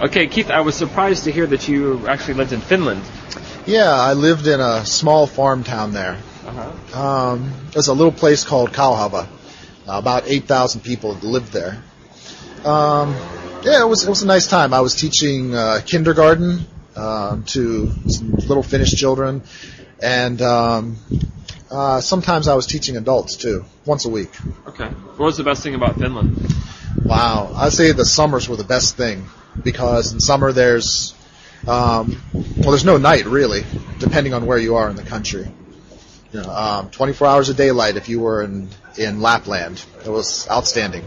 Okay, Keith, I was surprised to hear that you actually lived in Finland. Yeah, I lived in a small farm town there. Uh-huh. Um, there's a little place called Kauhava. about 8,000 people lived there. Um, yeah, it was it was a nice time. I was teaching uh, kindergarten um, to some little Finnish children, and um, uh, sometimes I was teaching adults too, once a week. Okay. What was the best thing about Finland? Wow, I'd say the summers were the best thing because in summer there's um, well, there's no night really, depending on where you are in the country. You know, um, 24 hours of daylight if you were in in Lapland. It was outstanding.